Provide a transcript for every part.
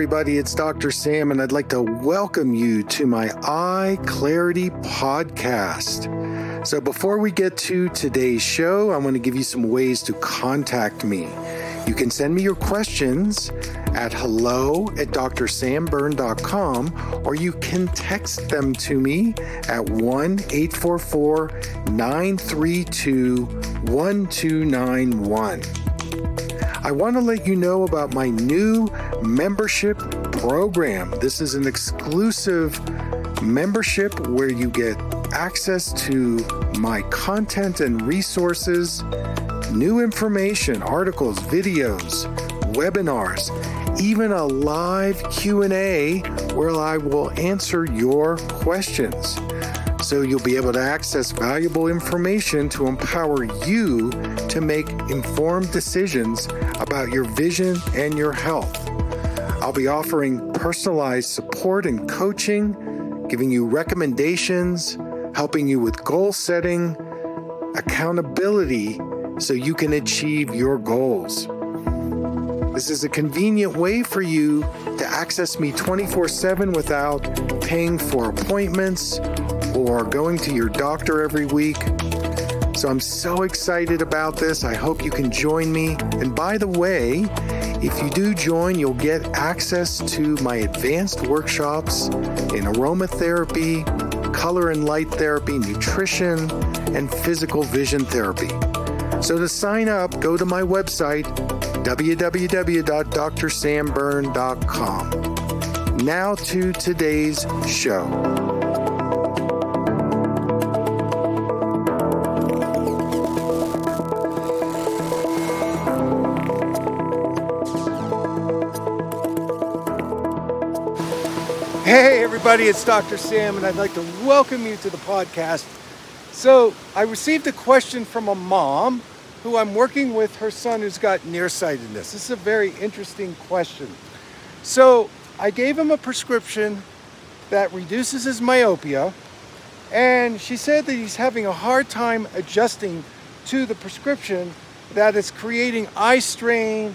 everybody. It's Dr. Sam, and I'd like to welcome you to my Eye Clarity podcast. So, before we get to today's show, I want to give you some ways to contact me. You can send me your questions at hello at drsamberne.com or you can text them to me at 1 844 932 1291. I want to let you know about my new membership program. This is an exclusive membership where you get access to my content and resources, new information, articles, videos, webinars, even a live Q&A where I will answer your questions. So you'll be able to access valuable information to empower you to make informed decisions about your vision and your health. I'll be offering personalized support and coaching, giving you recommendations, helping you with goal setting, accountability, so you can achieve your goals. This is a convenient way for you to access me 24 7 without paying for appointments or going to your doctor every week. So I'm so excited about this. I hope you can join me. And by the way, if you do join, you'll get access to my advanced workshops in aromatherapy, color and light therapy, nutrition, and physical vision therapy. So to sign up, go to my website, www.drsamberne.com. Now to today's show. Hey, everybody, it's Dr. Sam, and I'd like to welcome you to the podcast. So, I received a question from a mom who I'm working with her son who's got nearsightedness. This is a very interesting question. So, I gave him a prescription that reduces his myopia, and she said that he's having a hard time adjusting to the prescription, that it's creating eye strain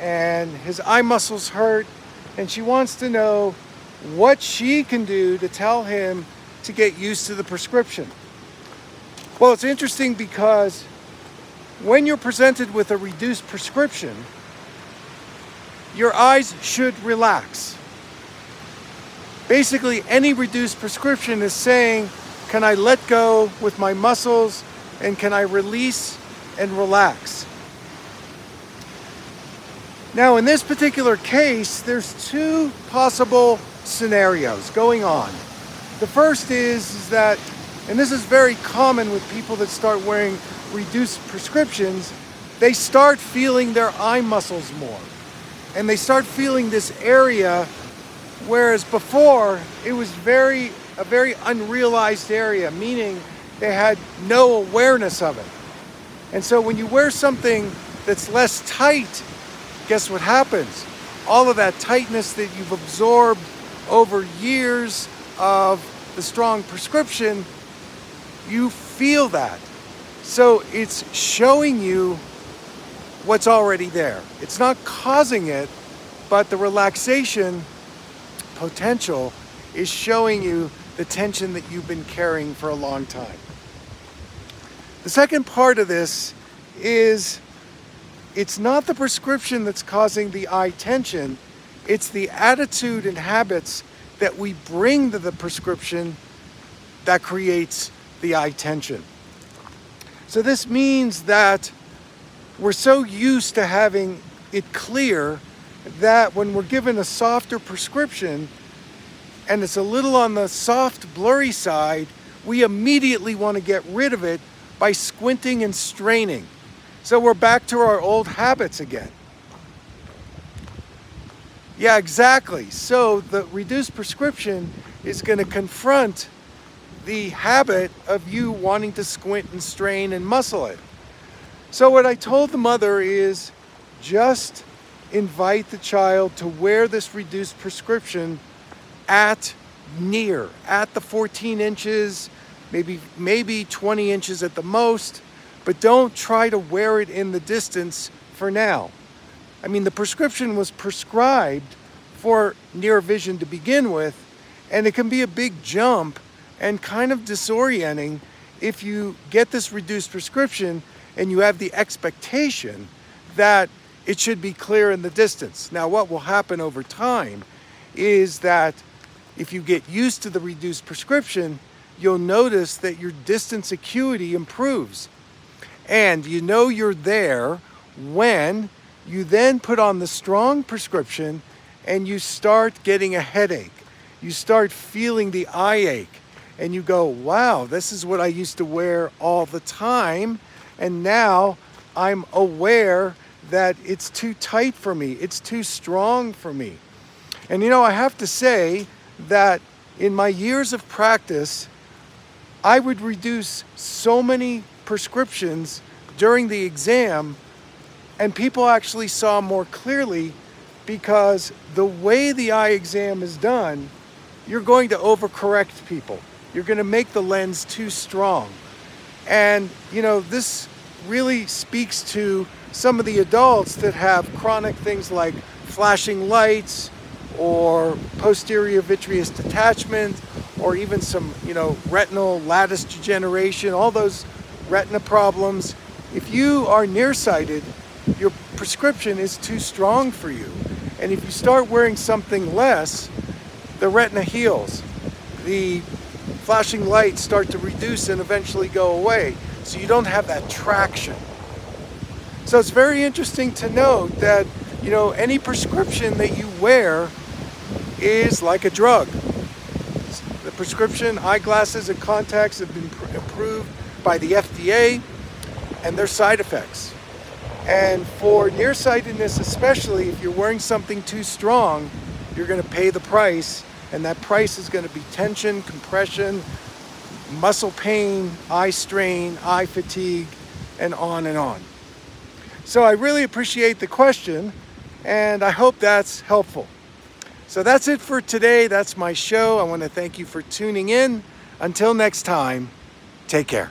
and his eye muscles hurt, and she wants to know what she can do to tell him to get used to the prescription. Well, it's interesting because when you're presented with a reduced prescription, your eyes should relax. Basically, any reduced prescription is saying, Can I let go with my muscles and can I release and relax? Now, in this particular case, there's two possible scenarios going on. The first is, is that, and this is very common with people that start wearing reduced prescriptions, they start feeling their eye muscles more. And they start feeling this area, whereas before it was very a very unrealized area, meaning they had no awareness of it. And so when you wear something that's less tight, guess what happens? All of that tightness that you've absorbed over years of the strong prescription, you feel that. So it's showing you what's already there. It's not causing it, but the relaxation potential is showing you the tension that you've been carrying for a long time. The second part of this is it's not the prescription that's causing the eye tension it's the attitude and habits that we bring to the prescription that creates the eye tension. So this means that we're so used to having it clear that when we're given a softer prescription and it's a little on the soft, blurry side, we immediately want to get rid of it by squinting and straining. So we're back to our old habits again. Yeah, exactly. So the reduced prescription is going to confront the habit of you wanting to squint and strain and muscle it. So what I told the mother is just invite the child to wear this reduced prescription at near, at the 14 inches, maybe maybe 20 inches at the most, but don't try to wear it in the distance for now. I mean, the prescription was prescribed for near vision to begin with, and it can be a big jump and kind of disorienting if you get this reduced prescription and you have the expectation that it should be clear in the distance. Now, what will happen over time is that if you get used to the reduced prescription, you'll notice that your distance acuity improves. And you know you're there when you then put on the strong prescription and you start getting a headache. You start feeling the eye ache and you go, wow, this is what I used to wear all the time. And now I'm aware that it's too tight for me, it's too strong for me. And you know, I have to say that in my years of practice, I would reduce so many prescriptions during the exam, and people actually saw more clearly because the way the eye exam is done, you're going to overcorrect people. You're going to make the lens too strong. And, you know, this really speaks to some of the adults that have chronic things like flashing lights or posterior vitreous detachment or even some, you know, retinal lattice degeneration, all those retina problems. If you are nearsighted, your prescription is too strong for you. And if you start wearing something less, the retina heals. The flashing lights start to reduce and eventually go away. So you don't have that traction. So it's very interesting to note that, you know, any prescription that you wear is like a drug. The prescription eyeglasses and contacts have been approved by the FDA and their side effects. And for nearsightedness, especially if you're wearing something too strong, you're going to pay the price. And that price is going to be tension, compression, muscle pain, eye strain, eye fatigue, and on and on. So I really appreciate the question, and I hope that's helpful. So that's it for today. That's my show. I want to thank you for tuning in. Until next time, take care.